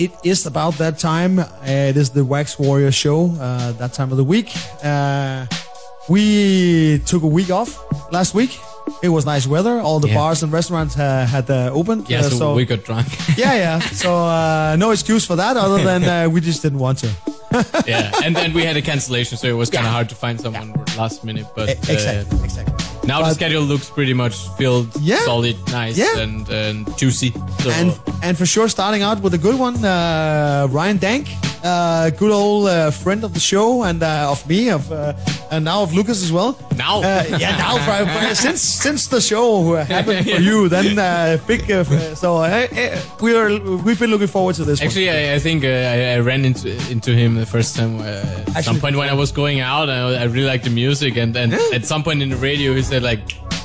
It is about that time. Uh, it is the Wax Warrior show, uh, that time of the week. Uh, we took a week off last week. It was nice weather. All the Yeah. bars and restaurants uh, had uh, opened. Yeah, uh, so, we got drunk. yeah, yeah. So uh, no excuse for that, other than uh, we just didn't want to. yeah, and then we had a cancellation, so it was kind of hard to find someone last minute. But exactly, exactly. now the schedule looks pretty much filled, Yeah. solid, nice, Yeah. and, and juicy. So and and for sure starting out with a good one uh, ryan dank uh, good old uh, friend of the show and uh, of me of uh, and now of lucas as well. Now, uh, yeah now for, since since the show happened for you then uh, big uh, so we are we've been looking forward to this Actually, I, I think uh, I, I ran into into him the first time. Uh, at some point when I was going out, I, I really liked the music, and, and at some point in the radio, he said like,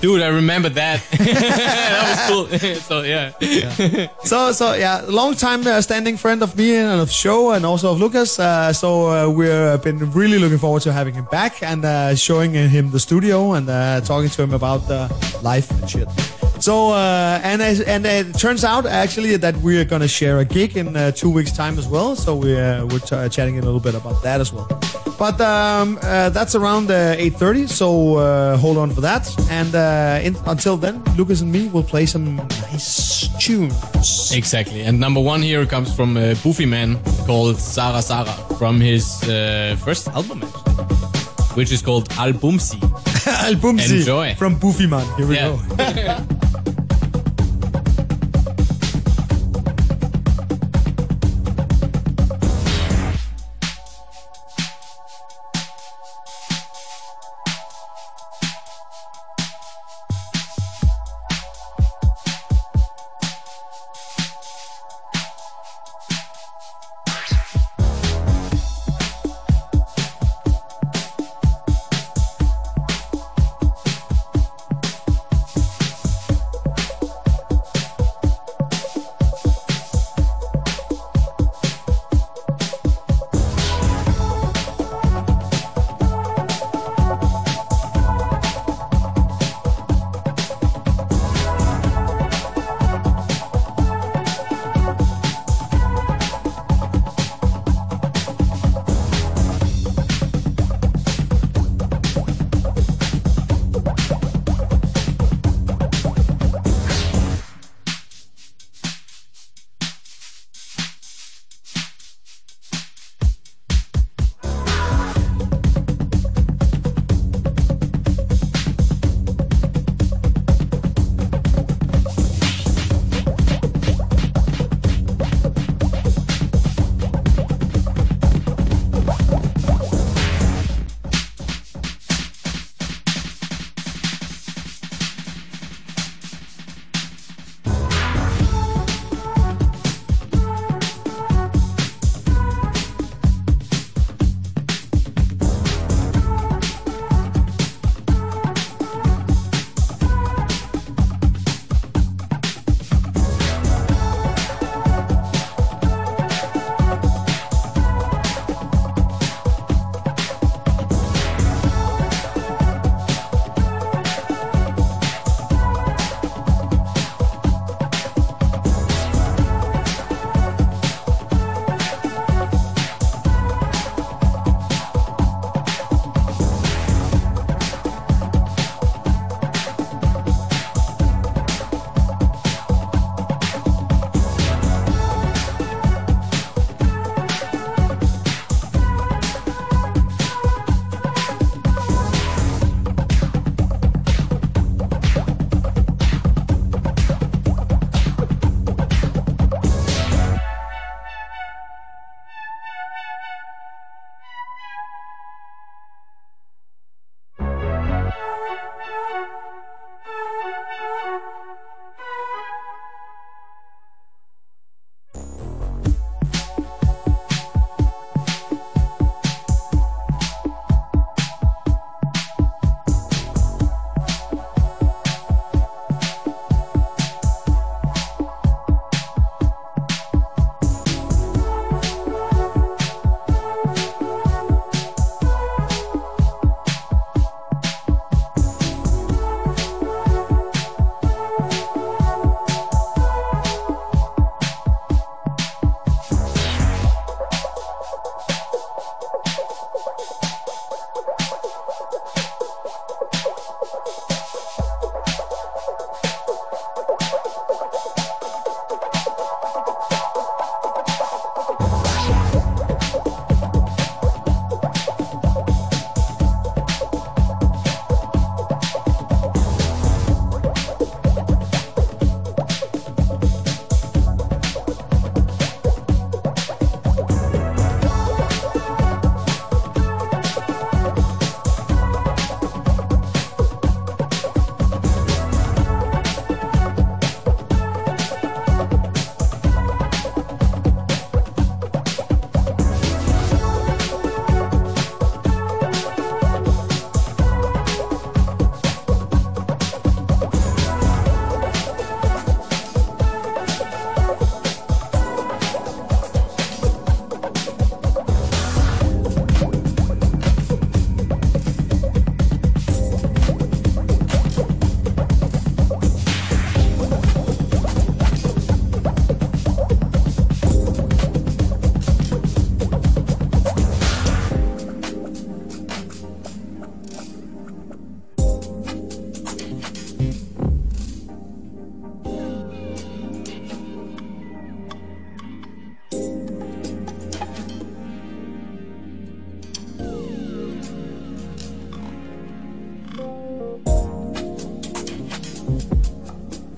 "Dude, I remember that. that was cool." so yeah, one. so so yeah long time uh, standing friend of me and of show and also of lucas uh, so uh, we've been really looking forward to having him back and uh, showing him the studio and uh, talking to him about uh, life and shit so uh, and as- and it turns out actually that we're gonna share a gig in uh, two weeks time as well. So we're we're ch- chatting a little bit about that as well. But um, uh, that's around uh, 8.30 so uh, hold on for that. And uh, in, until then lucas and me will play some nice tunes. Exactly. And number one here comes from a Boofy man called Sara Sara from his uh, first album, actually, which is called Al Albumsi. Albumsi Enjoy. from Boofy Man. Here we Yeah. go.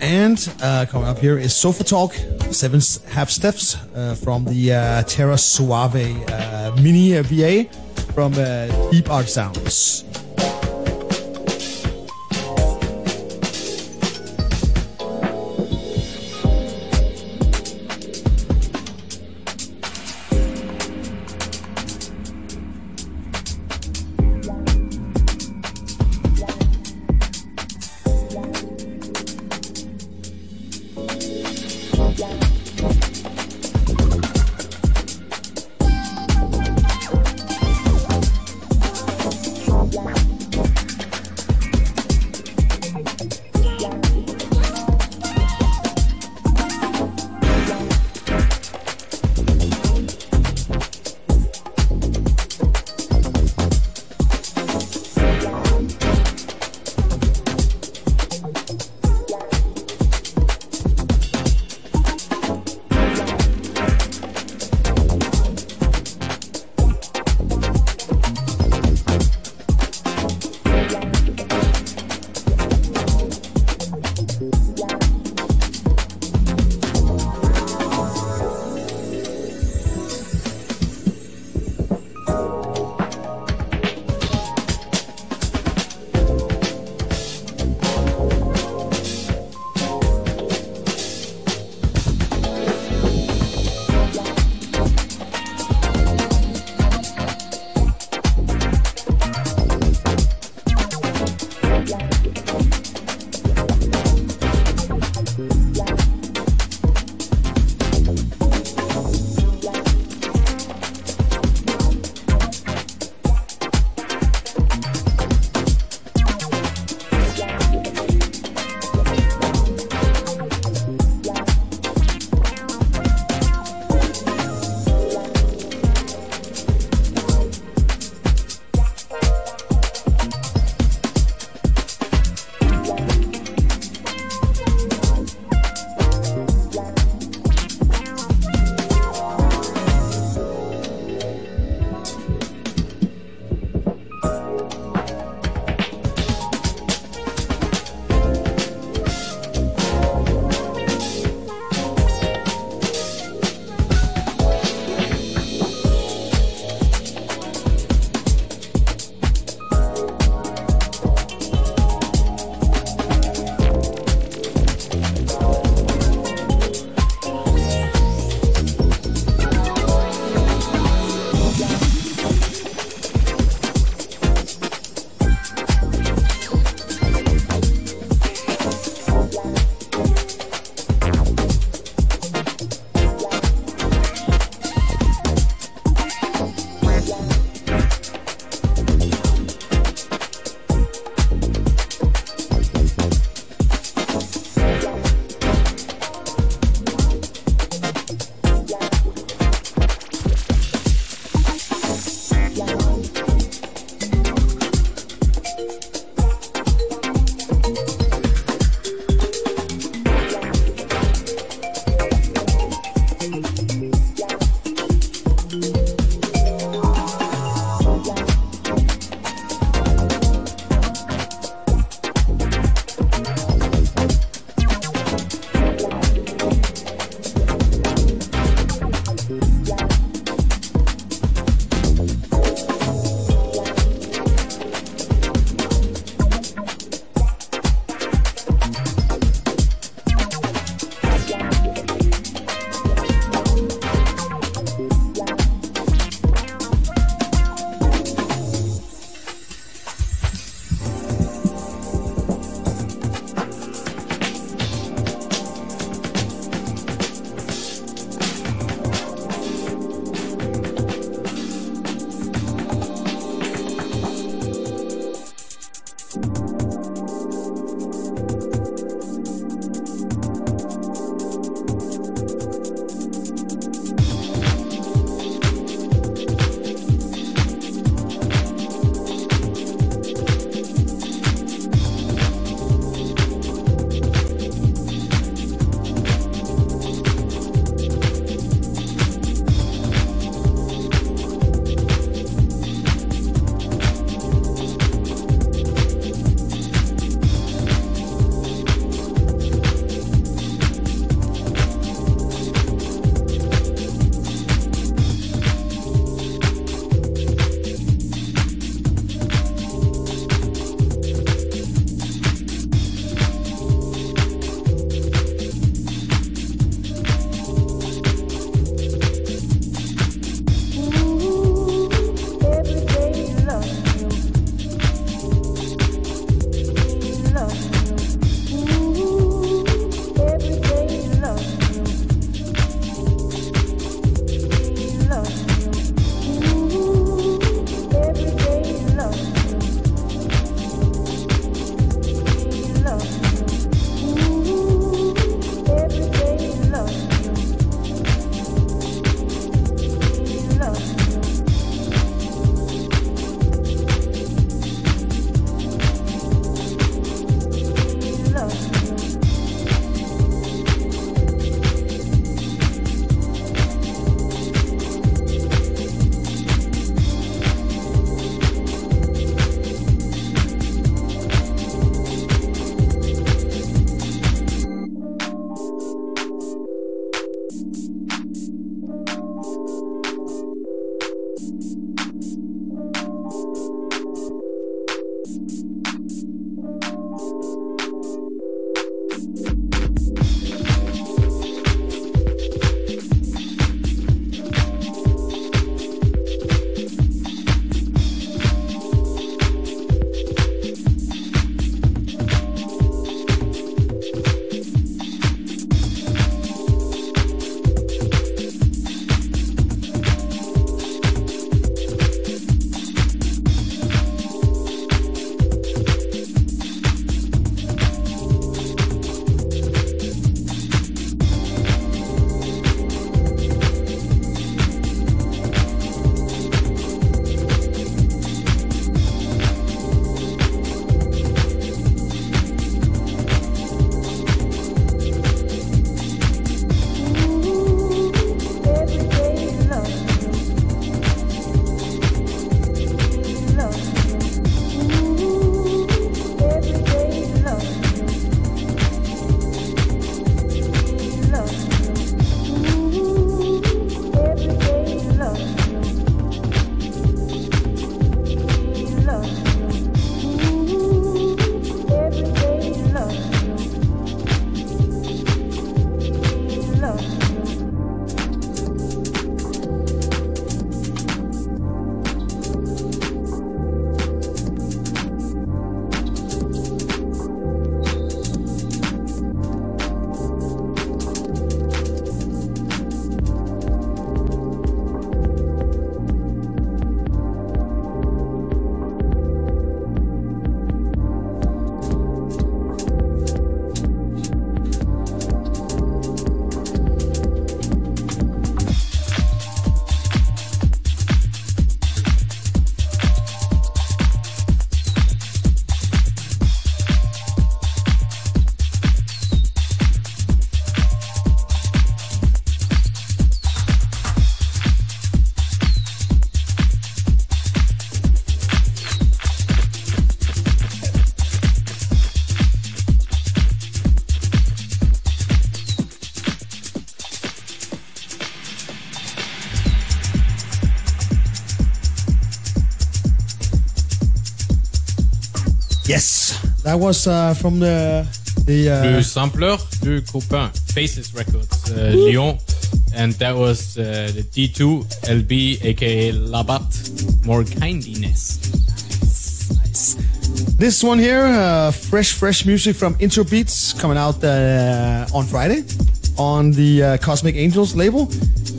And uh, coming up here is Sofa Talk, seven half steps uh, from the uh, Terra Suave uh, mini VA from uh, Deep Art Sounds. That was uh, from the the. Uh, sampleur de copain, Faces Records, uh, Lyon. And that was uh, the D2 LB, aka Labat, More Kindiness. this one here, uh, fresh, fresh music from Intro Beats coming out uh, on Friday on the uh, Cosmic Angels label.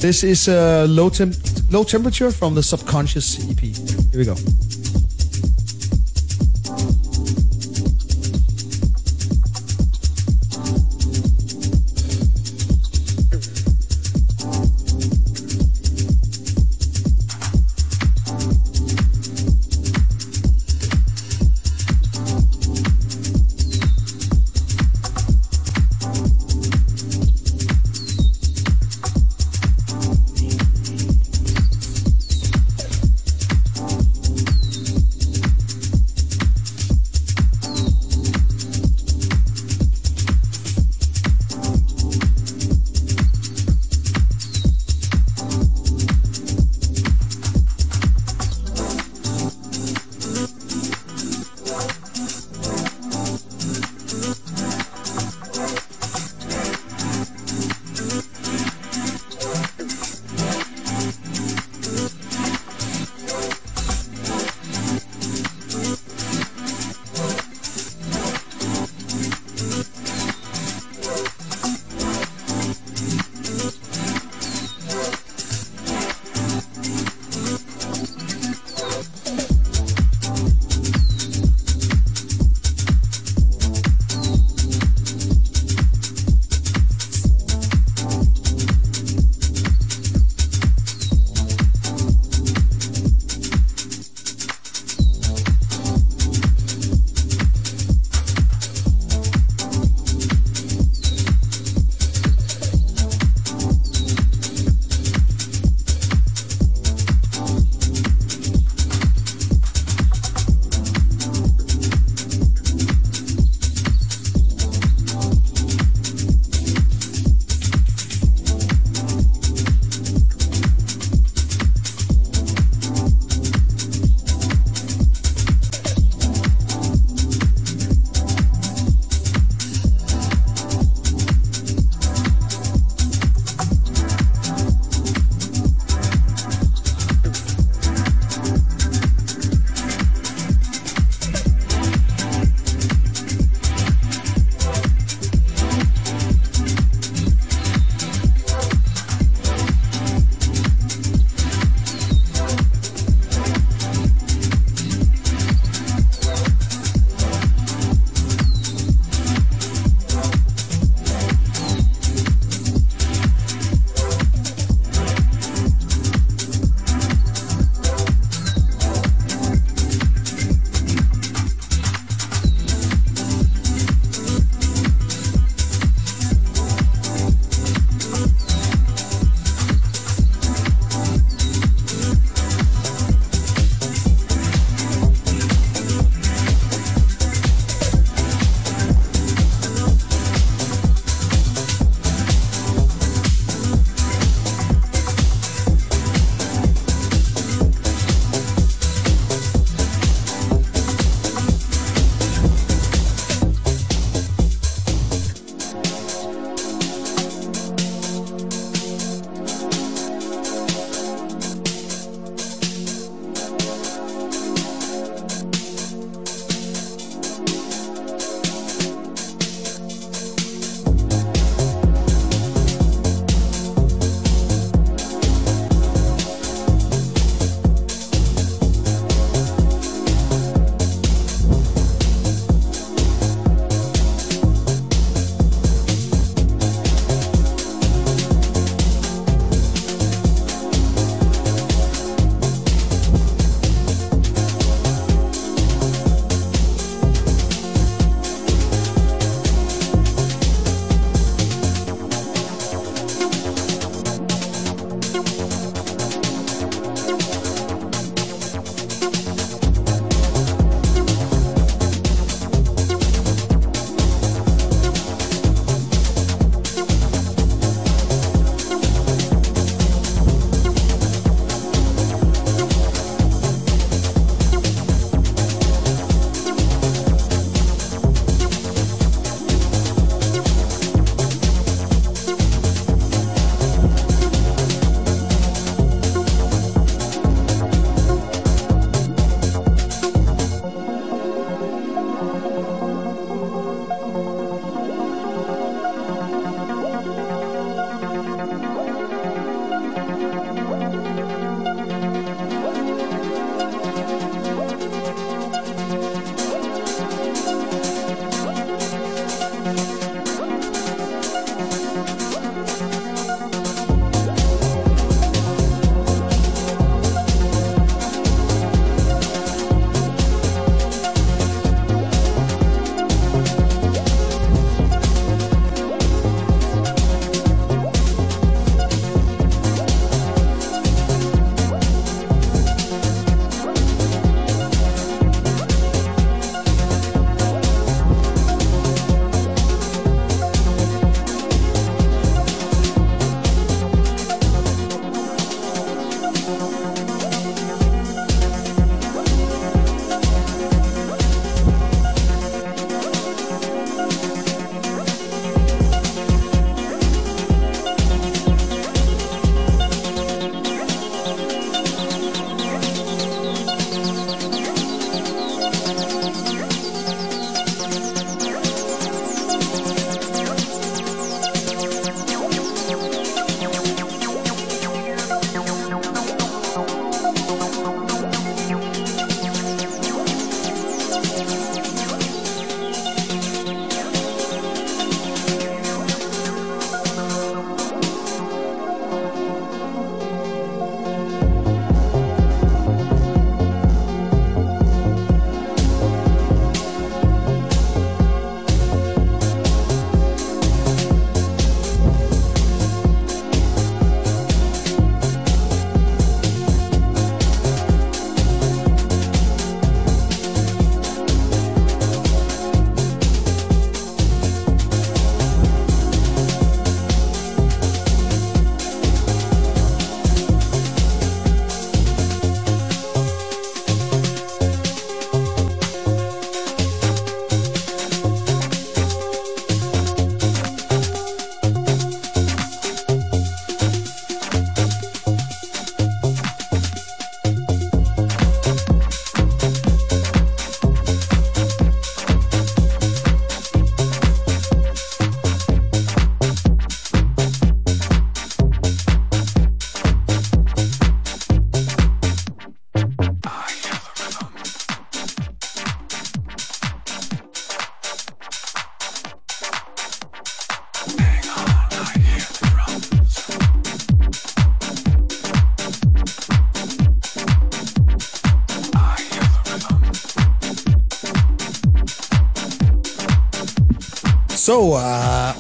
This is uh, low temp, low temperature from the Subconscious EP. Here we go.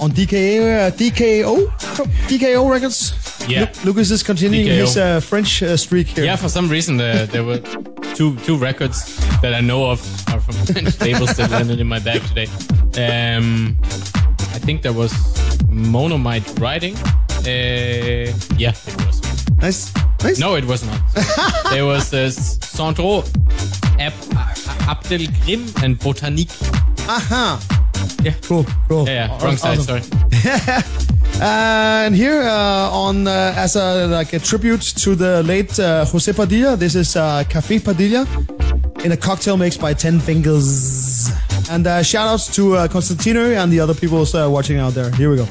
On DKA, uh, DKO, DKO records. Yeah. Lu- Lucas is continuing DKO. his uh, French uh, streak here. Yeah, for some reason uh, there were two two records that I know of are from French labels that landed in my bag today. Um, I think there was Monomite Riding. Uh, yeah, it was. Nice, nice. No, it was not. there was uh, Sandro, Ab Abdelgrim, and Botanique. Aha. Yeah. Cool, cool. Yeah, yeah. Wrong side, awesome. sorry. Uh, and here uh, on uh, as a like a tribute to the late uh, Jose Padilla, this is uh, Café Padilla in a cocktail mix by Ten Fingers. And uh, shout outs to uh, Constantino and the other people uh, watching out there. Here we go.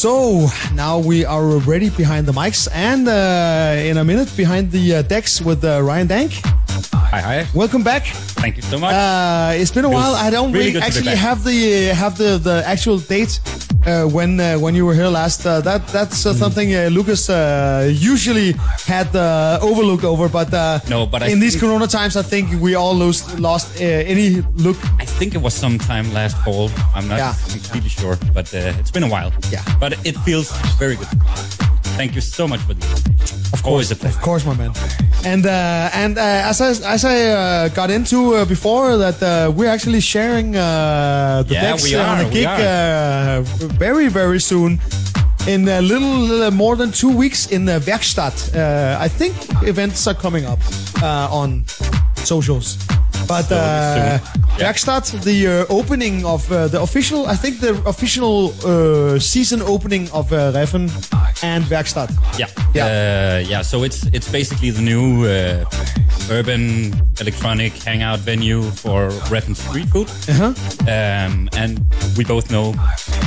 So now we are ready behind the mics and uh, in a minute behind the uh, decks with uh, Ryan Dank. Hi, hi. Welcome back. Thank you so much. Uh, it's been a while. I don't really really, good to be actually have the uh, have the, the actual date uh, when uh, when you were here last. Uh, that that's uh, something uh, Lucas uh, usually had the overlook over, but uh, No, but I in these Corona times, I think we all lost lost uh, any look. I think it was sometime last fall. I'm not Yeah. completely sure, but uh, it's been a while. Yeah. But it feels very good. Thank you so much for the Of Always a pleasure. Of course, my man. And uh, and uh, as I as I uh, got into uh, before that, uh, we're actually sharing uh, the Yeah, decks on a gig uh, very very soon. In a little, little more than two weeks in the Werkstatt. Uh, I think events are coming up uh, on socials. But uh. Werkstatt, the uh, opening of uh, the official, I think the official uh, season opening of uh, Reffen and Werkstatt. Yeah. Yeah. Uh, yeah. So it's it's basically the new uh, urban electronic hangout venue for Reffen street food. Uh-huh. Um, and we both know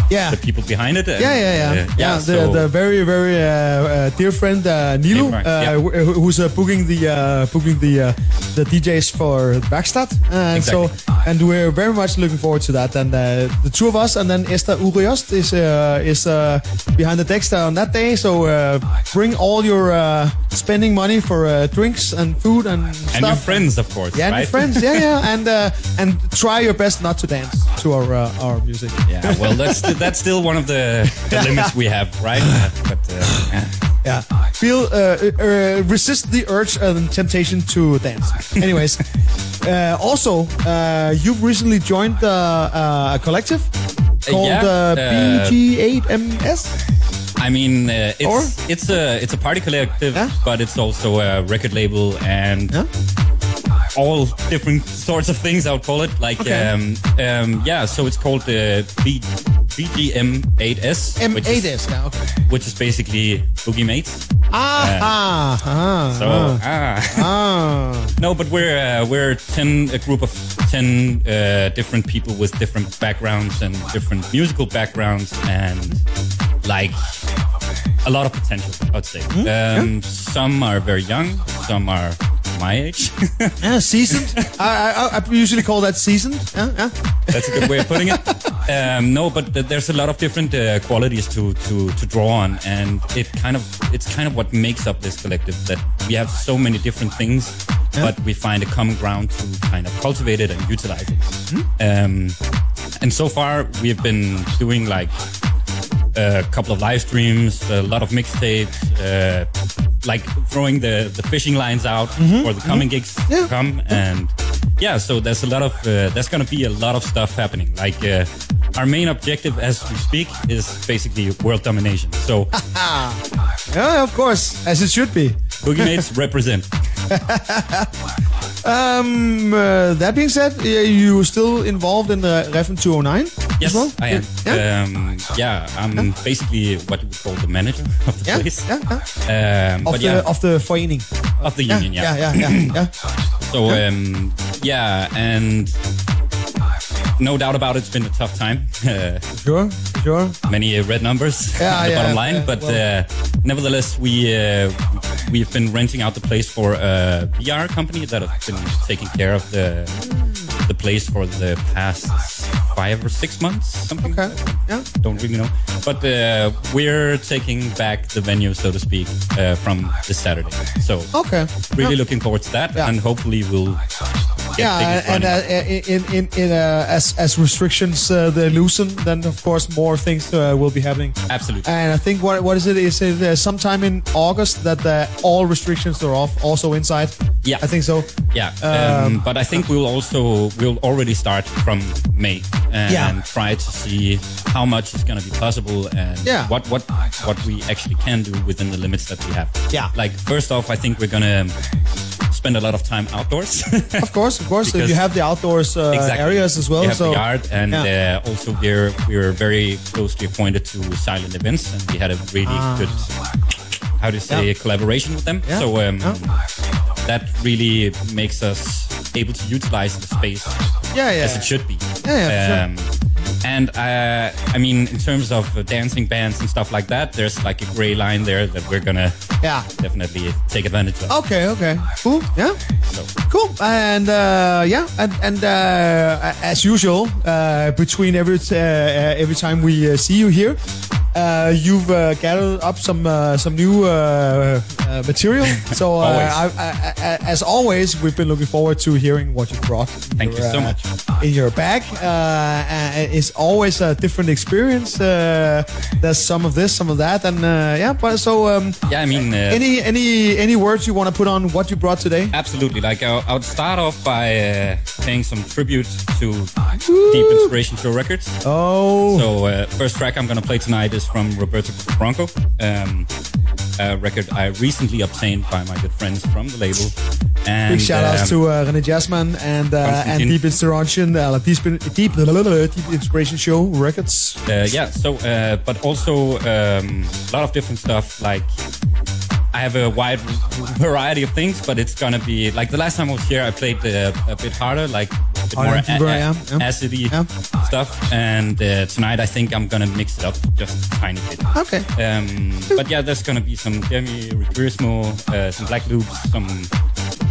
Yeah. the people behind it. and, Yeah, yeah, yeah. uh, yeah, the, so- the very, very uh, uh, dear friend uh, Nilo, uh, yeah. wh- wh- who's uh, booking the uh, booking the uh, the DJs for Backstad, uh, and so and we're very much looking forward to that. And uh, the two of us, and then Esther Uriost is uh, is uh, behind the decks on that day. So uh, bring all your uh, spending money for uh, drinks and food and and stuff. your friends, of course. Yeah, and right? your friends. Yeah, yeah, and uh, and try your best not to dance to our uh, our music. Yeah, well, that's that's still one of the, the limits we have, right? But uh, yeah. Yeah. Feel uh, uh, resist the urge and temptation to dance. Anyways, uh, also uh, you've recently joined a collective called yeah, uh, uh, BG8MS. I mean, uh, it's Or? it's a it's a party collective, Yeah. but it's also a record label and Yeah. all different sorts of things. I would call it like Okay. um, um, yeah. So it's called the B, BGM8S, which is, Yeah. Okay. which is basically Boogie Mates. Ah. ah, ah, So ah, ah. ah. No, but we're uh, we're ten a group of ten uh, different people with different backgrounds and different musical backgrounds and like a lot of potential. I'd say. Um, Some are very young, some are my age. Yeah, seasoned. I, I, I usually call that seasoned. Yeah, yeah. That's a good way of putting it. Um, no, but th- there's a lot of different uh, qualities to, to to draw on, and it kind of it's kind of what makes up this collective. That we have so many different things, but we find a common ground to kind of cultivate it and utilize it. Um, and so far, we've been doing like a couple of live streams, a lot of mixtapes, uh, like throwing the, the fishing lines out for the coming gigs Yeah. to come. And yeah, so there's a lot of, uh, there's going to be a lot of stuff happening. Like uh, our main objective as we speak is basically world domination. So Yeah, of course, as it should be. Boogie Mates represent. Um, uh, that being said, uh, you still involved in the Reffen 209 Yes, well? I am. Yeah. Um, yeah, I'm basically what you would call the manager of the Yeah, place. yeah, yeah. Um, Of the yeah, of the forening. of the Yeah, union, yeah, yeah, yeah, yeah. So um, yeah, and no doubt about it, it's been a tough time. Uh, Sure, sure. many uh, red numbers Yeah, on the yeah, bottom line, yeah, but well- uh, nevertheless, we uh, we've been renting out the place for a VR company that has been taking care of the the place for the past five or six months, something. Okay, yeah. Don't really know, but uh, we're taking back the venue, so to speak, uh, from this Saturday. So Okay. really looking forward to that, and hopefully we'll Yeah, and uh, in in in uh, as as restrictions uh, they loosen, then of course more things uh, will be happening. Absolutely. And I think what what is it? Is it uh, sometime in August that uh, all restrictions are off, also inside? Yeah. I think so. Yeah, um, but I think we'll also we'll already start from May and Yeah. try to see how much is going to be possible and Yeah. what what what we actually can do within the limits that we have. Yeah. Like first off, I think we're gonna spend a lot of time outdoors. Of course, of course. Because- you have the outdoors uh, Exactly. areas as well. We have so the yard, and yeah. uh, also we're we're very closely appointed to Silent Events, and we had a really good how you say Ah. Yeah. collaboration with them. Yeah. So um, that really makes us able to utilize the space yeah, yeah. as it should be. Yeah, for sure. um, and uh, I mean, in terms of dancing bands and stuff like that, there's like a gray line there that we're gonna Yeah. definitely take advantage of. It. Okay, okay, cool. Yeah, So, cool. And uh, yeah, and, and uh, as usual, uh, between every uh, uh, every time we uh, see you here, uh, you've uh, gathered up some uh, some new uh, uh, material. So uh. I, I, I, as always, we've been looking forward to hearing what you brought. Thank your, you so much. In your bag, uh, uh, it's always a different experience. Uh, there's some of this, some of that, and uh, yeah. But so, um, yeah, I mean, uh, any any any words you want to put on what you brought today? Absolutely. Like I, I would start off by uh, paying some tribute to Deep Inspiration Show Records. Oh, So uh, first track I'm gonna play tonight is from Roberto Bronco, um, a record I recently obtained by my good friends from the label. And big shout outs um, to uh, René Jasman and uh, and Deep Inspiration, uh, Deep, Deep, Deep Inspiration Show Records. uh, yeah. So, uh, but also um, a lot of different stuff. Like I have a wide variety of things, but it's gonna be like the last time I was here, I played uh, a bit harder, like a bit more a- a- yeah, acidy Yeah. stuff. And uh, tonight, I think I'm gonna mix it up just a tiny bit. Okay. Um, but yeah, there's gonna be some Demi Returismo, uh, some Black Loops, some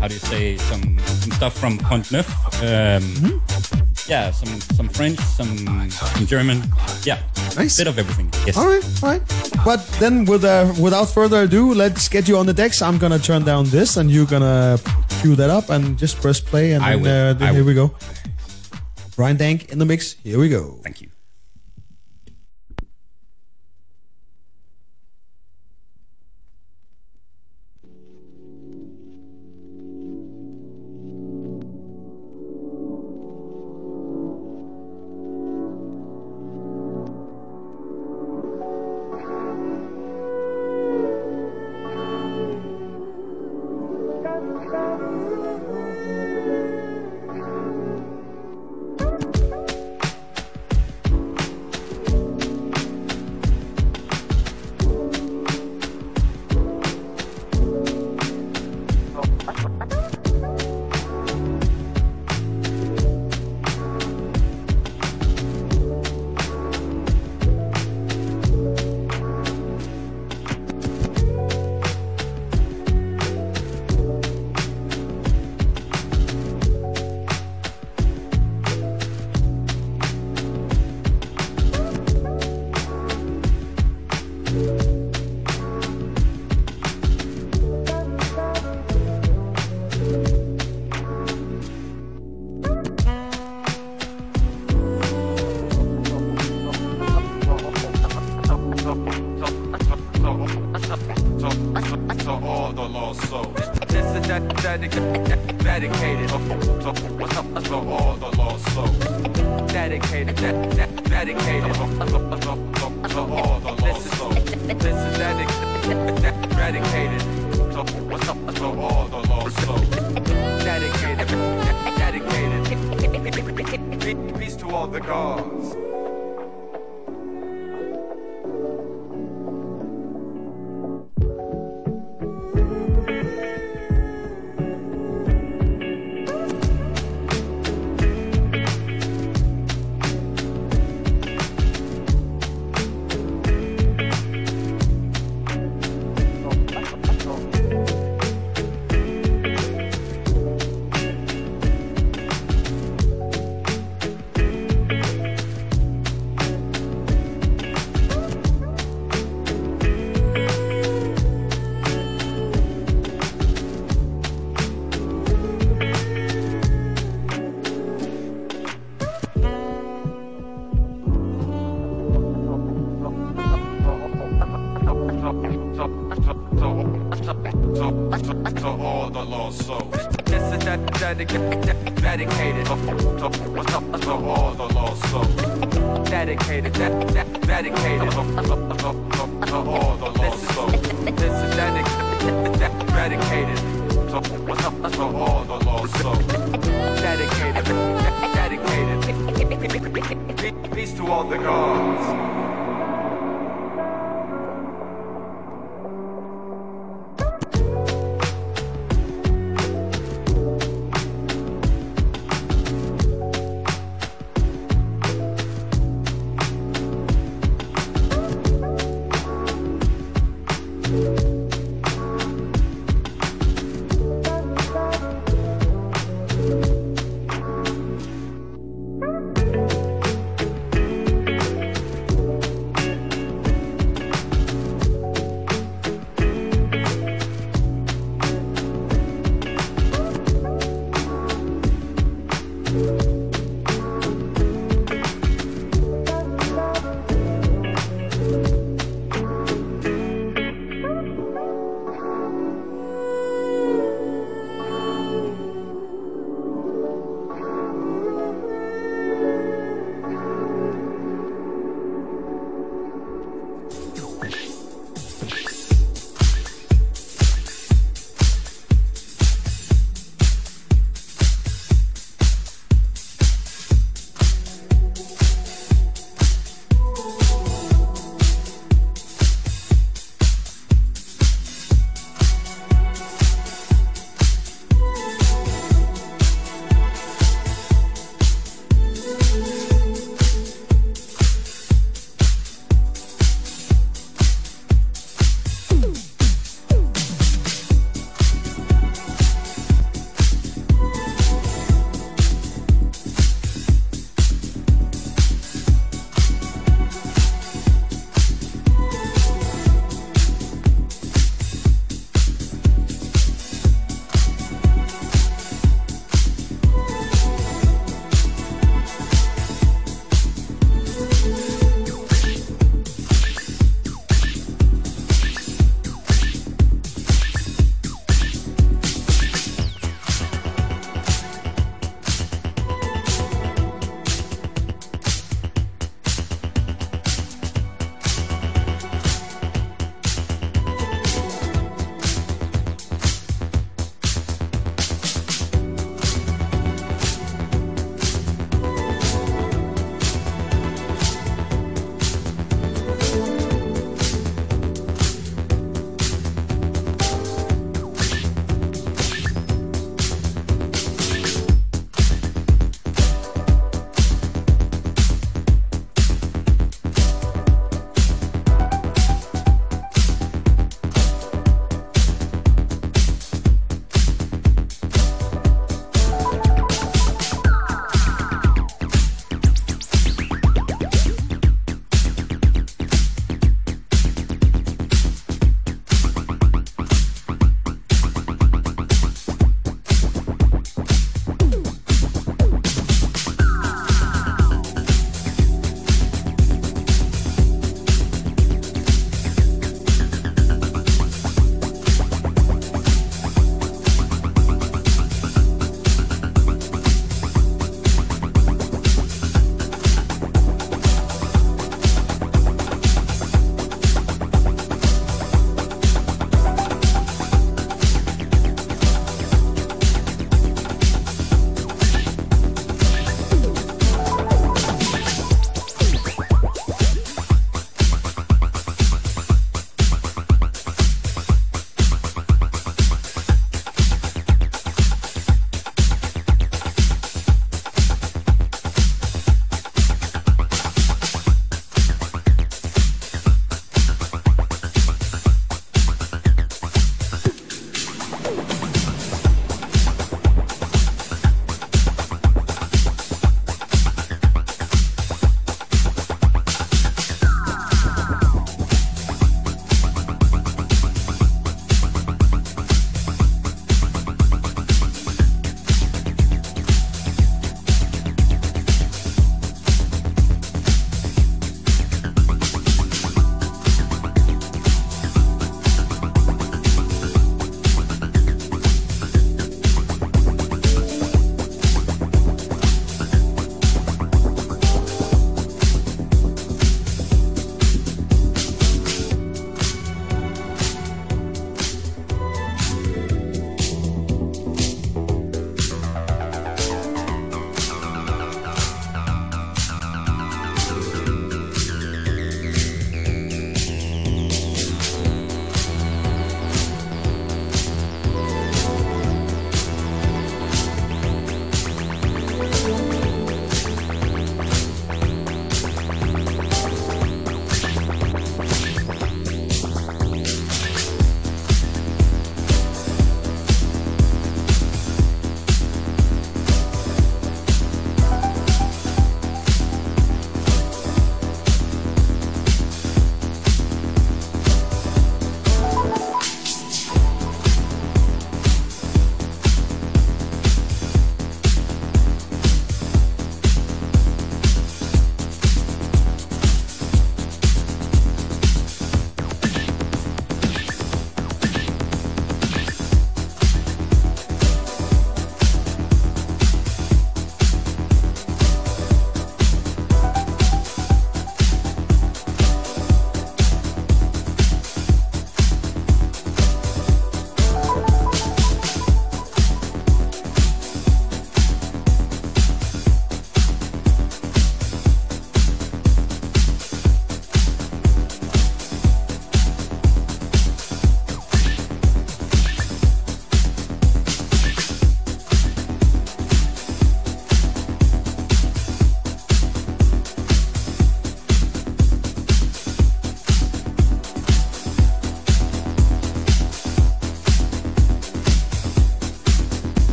how do you say some some stuff from Pont Neuf. Um, Mm-hmm. Yeah, some some French, some some German. Yeah, Nice. bit of everything. Yes. All right, all right. But then, with uh, without further ado, let's get you on the decks. I'm gonna turn down this, and you're gonna cue that up, and just press play, and then. Uh, then here will. we go. Brian Dank in the mix. Here we go. Thank you.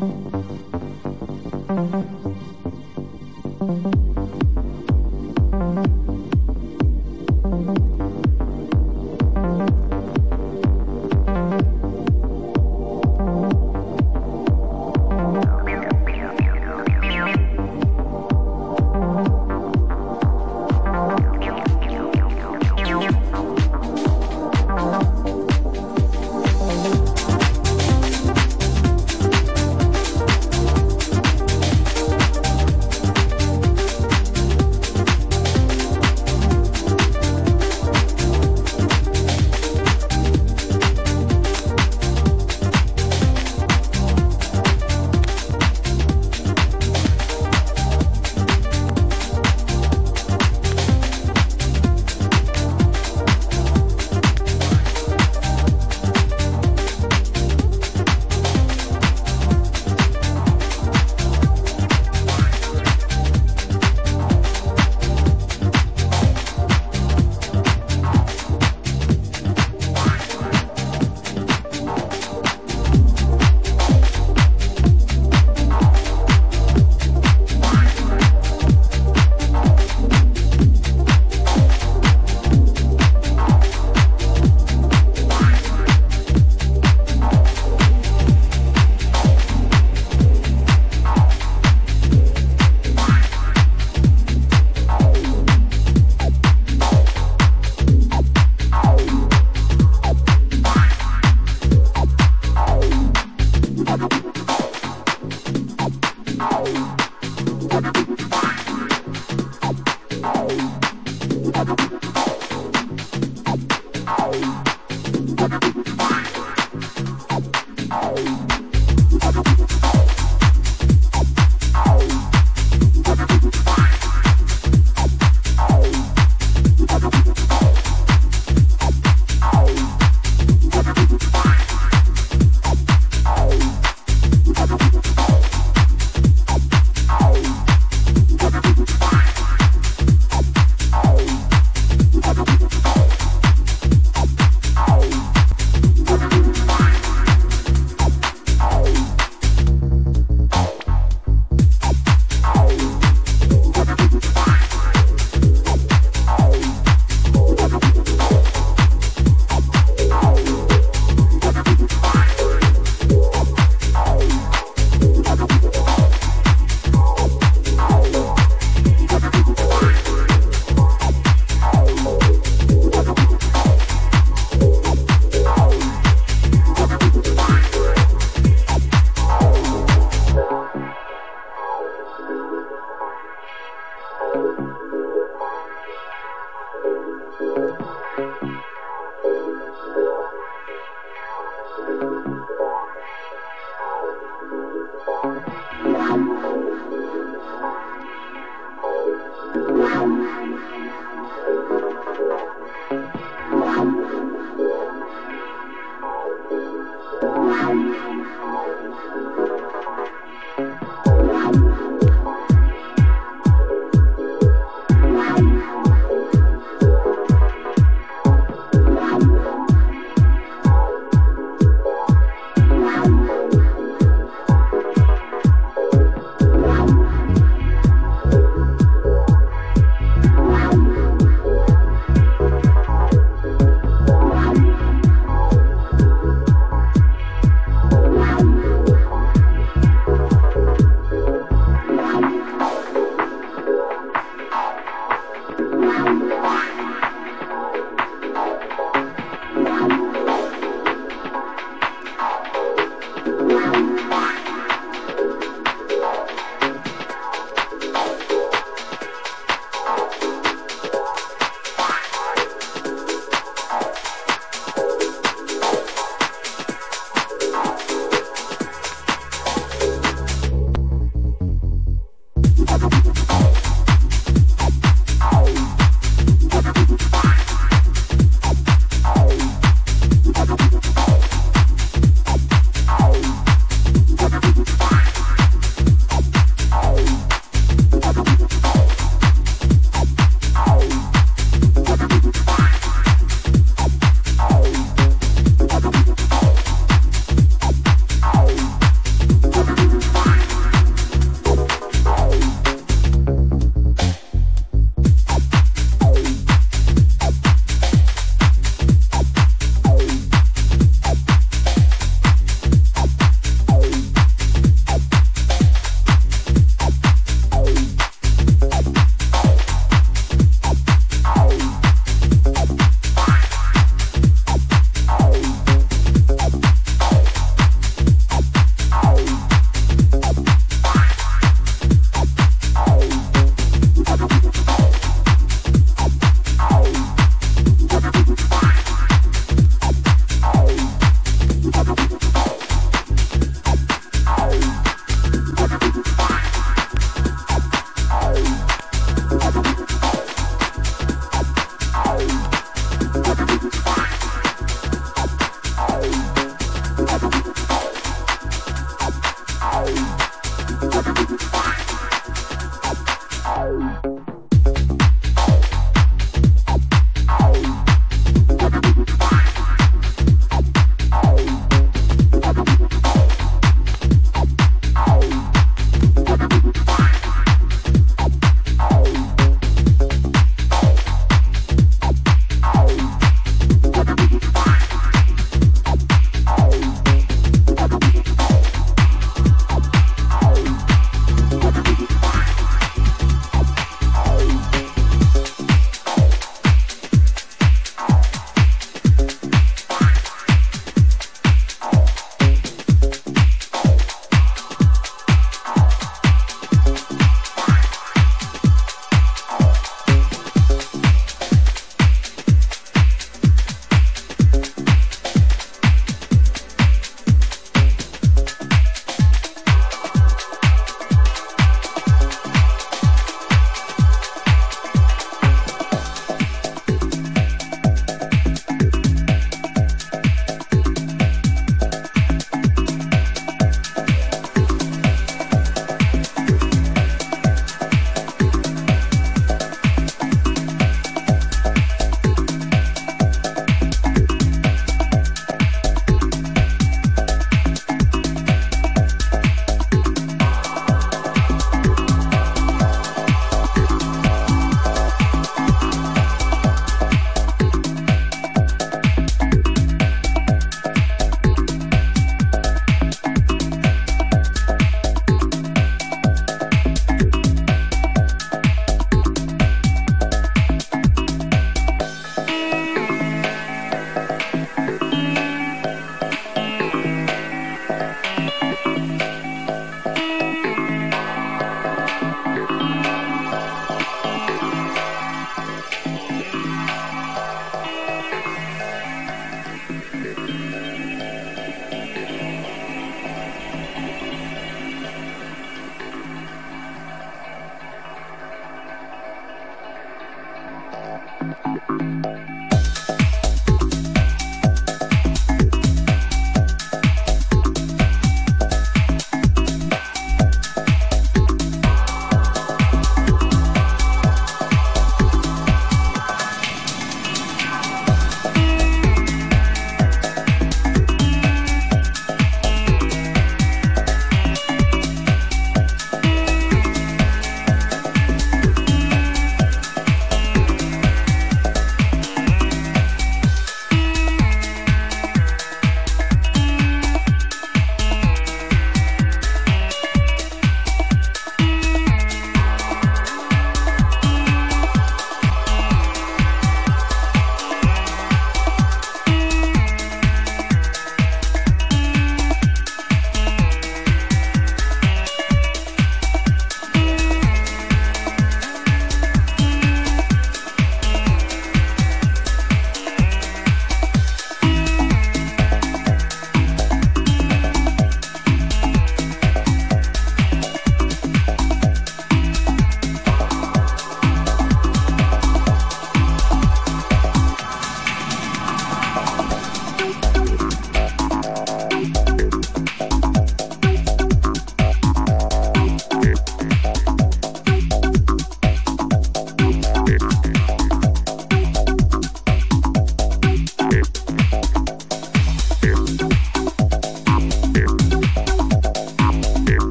Thank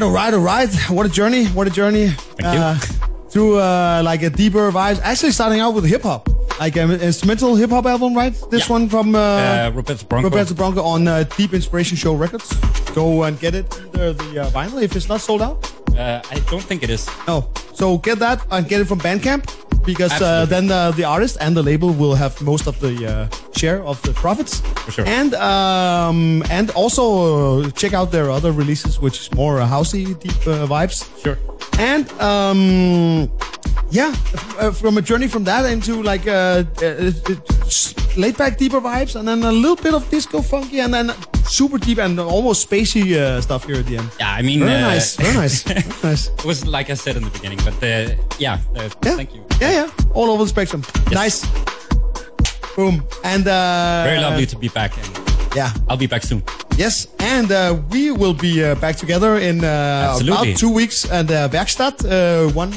right, all right, all right. What a journey! What a journey! Thank you. Through uh, like a deeper vibes. Actually, starting out with hip hop, like an instrumental hip hop album, right? This Yeah. one from uh, Uh, Roberto Bronco. Roberto Bronco on uh, Deep Inspiration Show Records. Go and get it, either the uh, vinyl if it's not sold out. Uh, I don't think it is. No, so get that and get it from Bandcamp because uh, then uh, the artist and the label will have most of the uh, share of the profits. For sure. And um, and also uh, check out their other releases, which is more uh, housey, deep uh, vibes. Sure. And um, yeah, uh, from a journey from that into like uh, laid back, deeper vibes, and then a little bit of disco funky, and then super deep and almost spacey uh, stuff here at the end. Yeah, I mean, Very uh, nice, very nice, very nice. It was like I said in the beginning, but uh, yeah, uh, Yeah. thank you. Yeah, yeah. All over the spectrum. Nice. Boom. And uh Very lovely to be back, and Yeah. I'll be back soon. Yes. And uh, we will be uh, back together in uh, about two weeks at uh, Werkstatt uh, one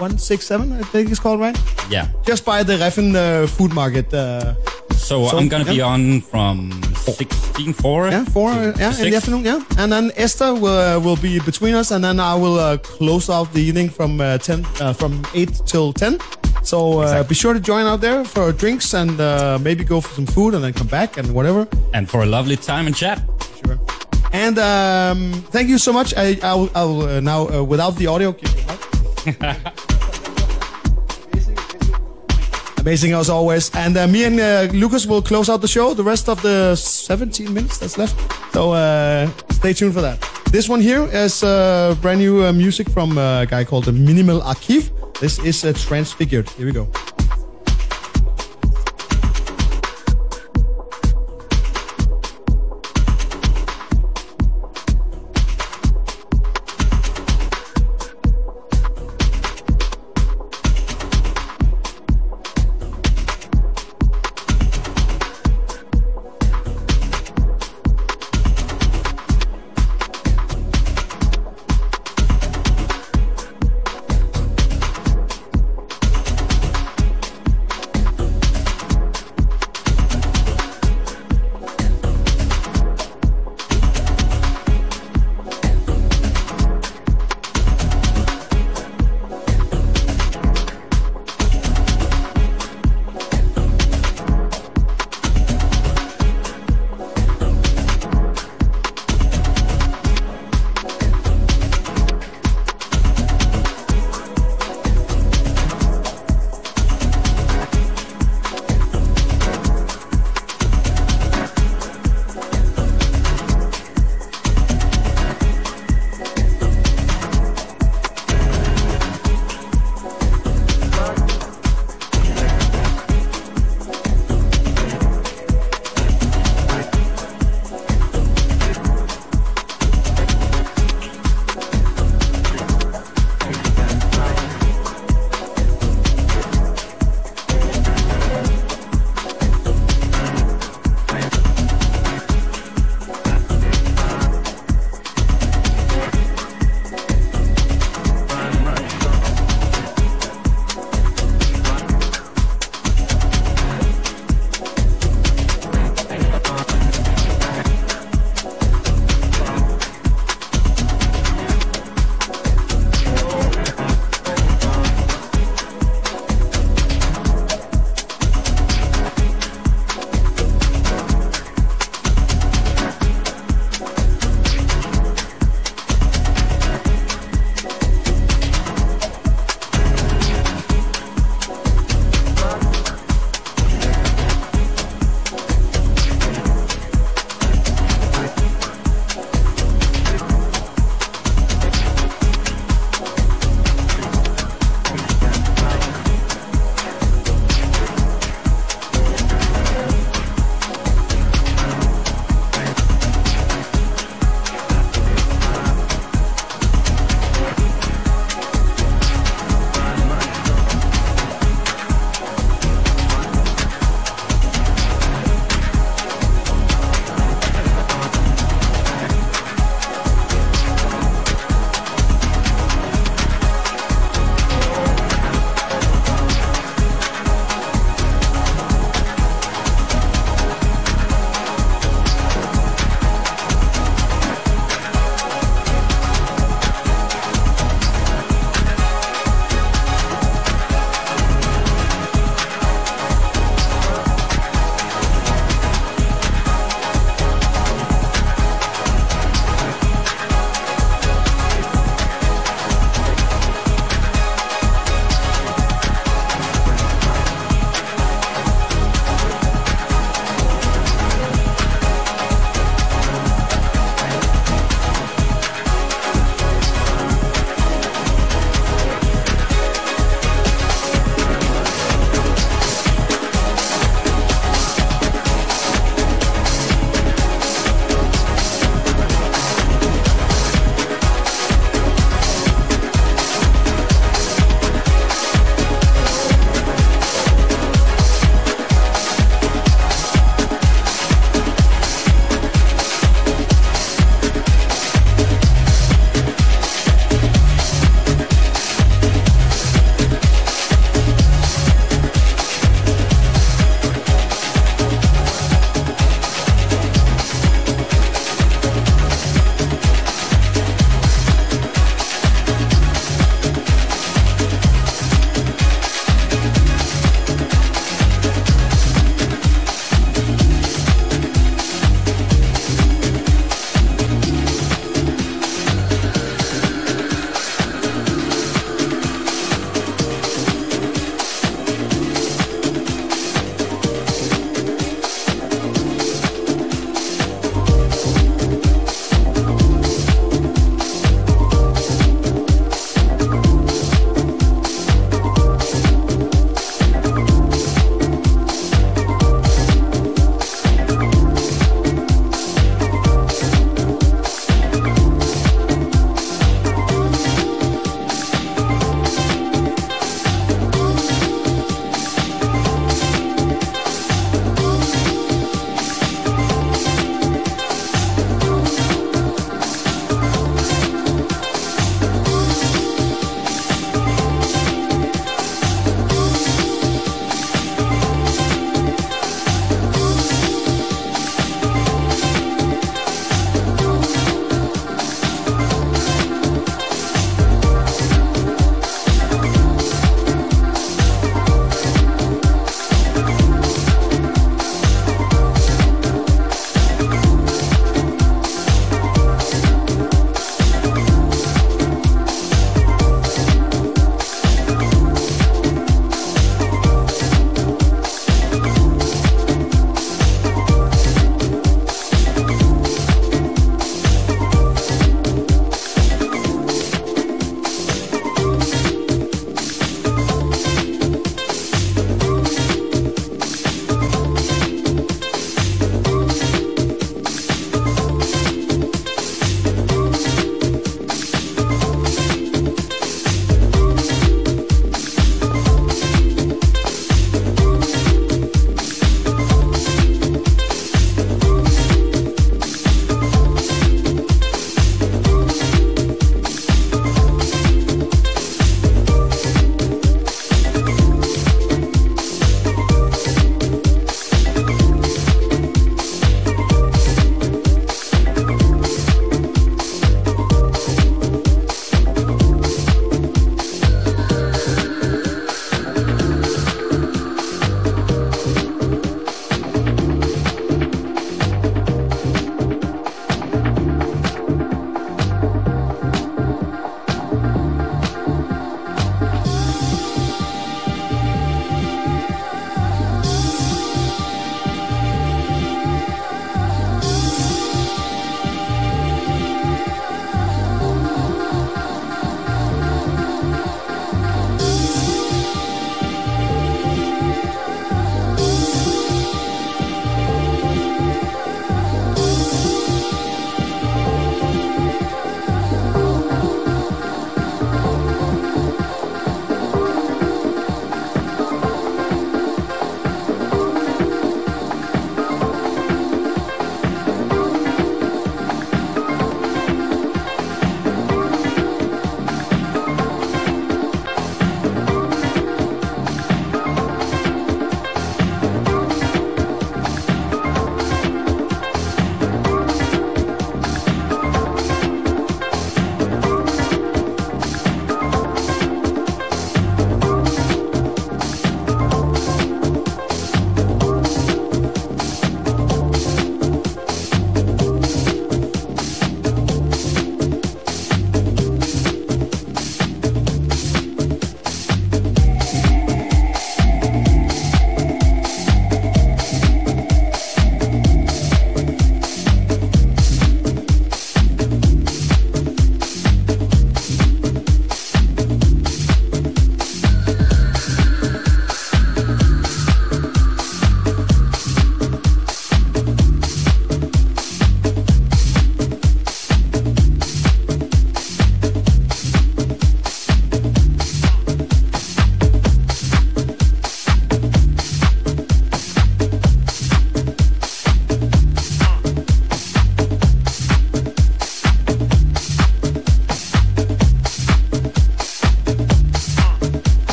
one six seven, I think it's called, right? Yeah. Just by the Reffen uh, food market. Uh, So, So, I'm gonna be on from 16 4 yeah, four. Uh, yeah, in the afternoon. Yeah, and then Esther will uh, will be between us, and then I will uh, close out the evening from uh, ten uh, from eight till ten. So uh, Exactly. be sure to join out there for drinks and uh, maybe go for some food and then come back and whatever. And for a lovely time and chat. Sure. And um, thank you so much. I, I will, I will uh, now, uh, without the audio, give you a hug. Amazing as always. And uh, me and uh, Lucas will close out the show. The rest of the 17 minutes that's left. So uh, stay tuned for that. This one here is uh, brand new uh, music from uh, a guy called the Minimal Archive. This is uh, Transfigured. Here we go.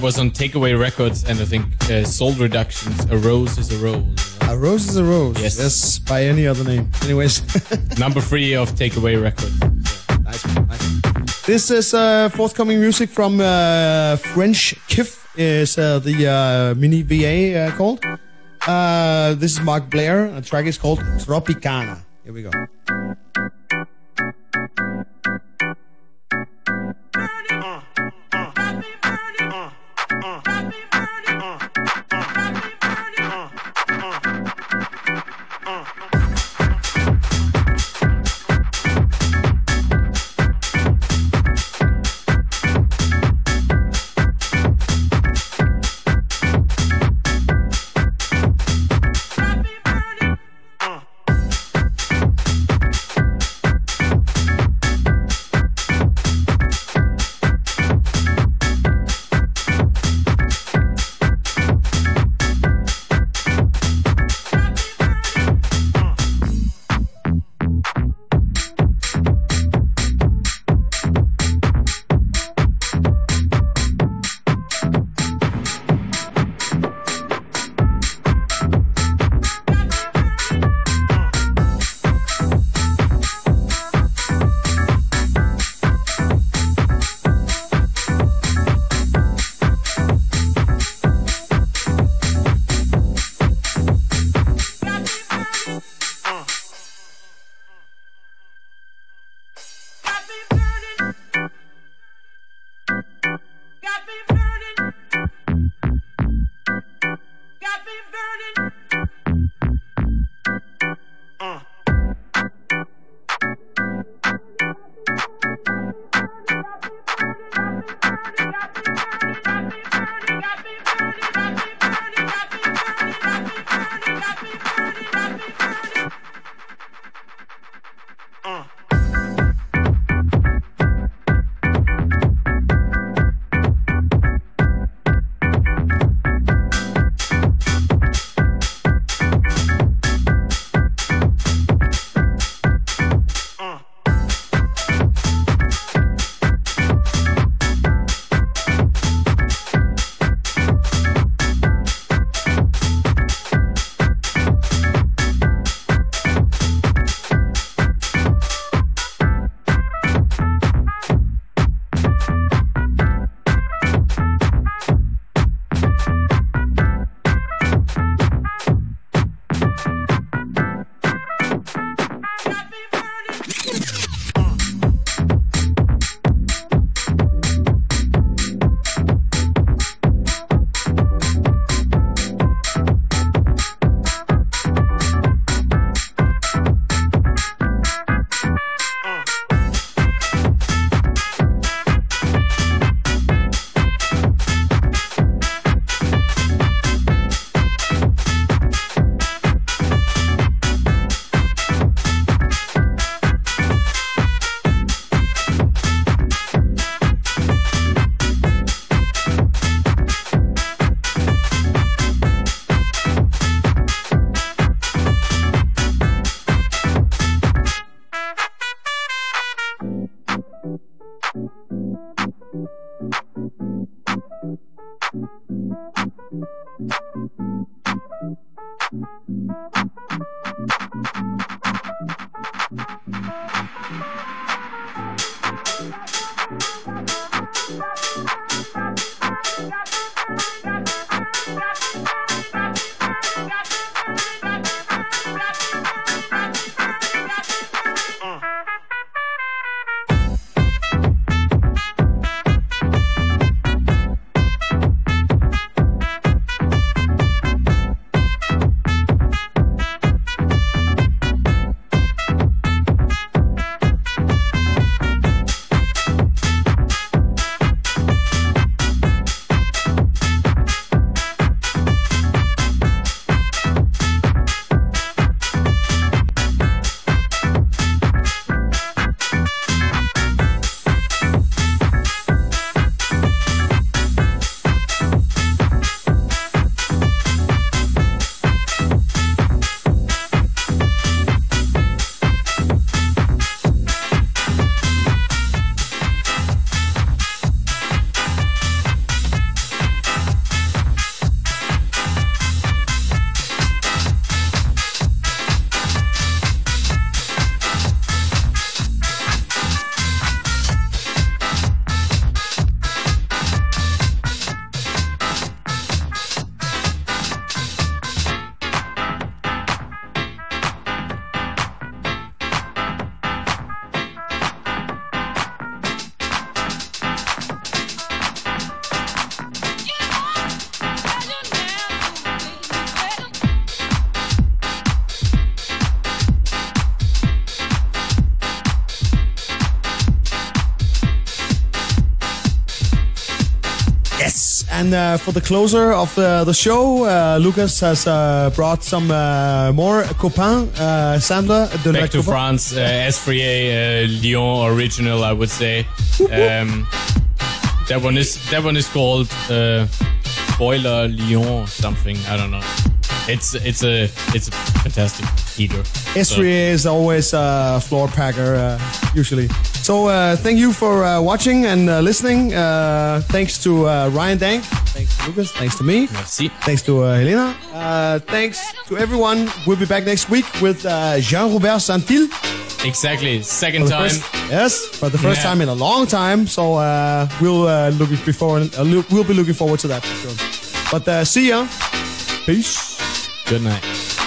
Was on Takeaway Records, and I think uh, Soul Reductions. A rose is a rose. A rose is a rose. Yes. Yes, by any other name. Anyways, Number three of Takeaway Records. nice, nice. This is uh, forthcoming music from uh, French Kif. Is uh, the uh, mini VA uh, called? Uh, this is Mark Blair. A track is called Tropicana. And uh, for the closer of the, the show, uh, Lucas has uh, brought some uh, more copain uh, Sandler de la Back to Copa. France, uh, Esfrier, uh, Lyon original, I would say. Um, that one is that one is called uh, Boiler Lyon something. I don't know. It's it's a it's a fantastic heater. Esri is always a floor packer, uh, usually. So uh, thank you for uh, watching and uh, listening. Uh, thanks to uh, Ryan Dank. Thanks to Lucas. Thanks to me. Merci. Thanks to uh, Helena. Uh, thanks to everyone. We'll be back next week with uh, Jean-Robert Santil. Exactly. Second time. first- yes, for the first Yeah. time in a long time. So uh, we'll uh, look before. Look, we'll be looking forward to that. Sure. But uh, see ya. Peace. Good night.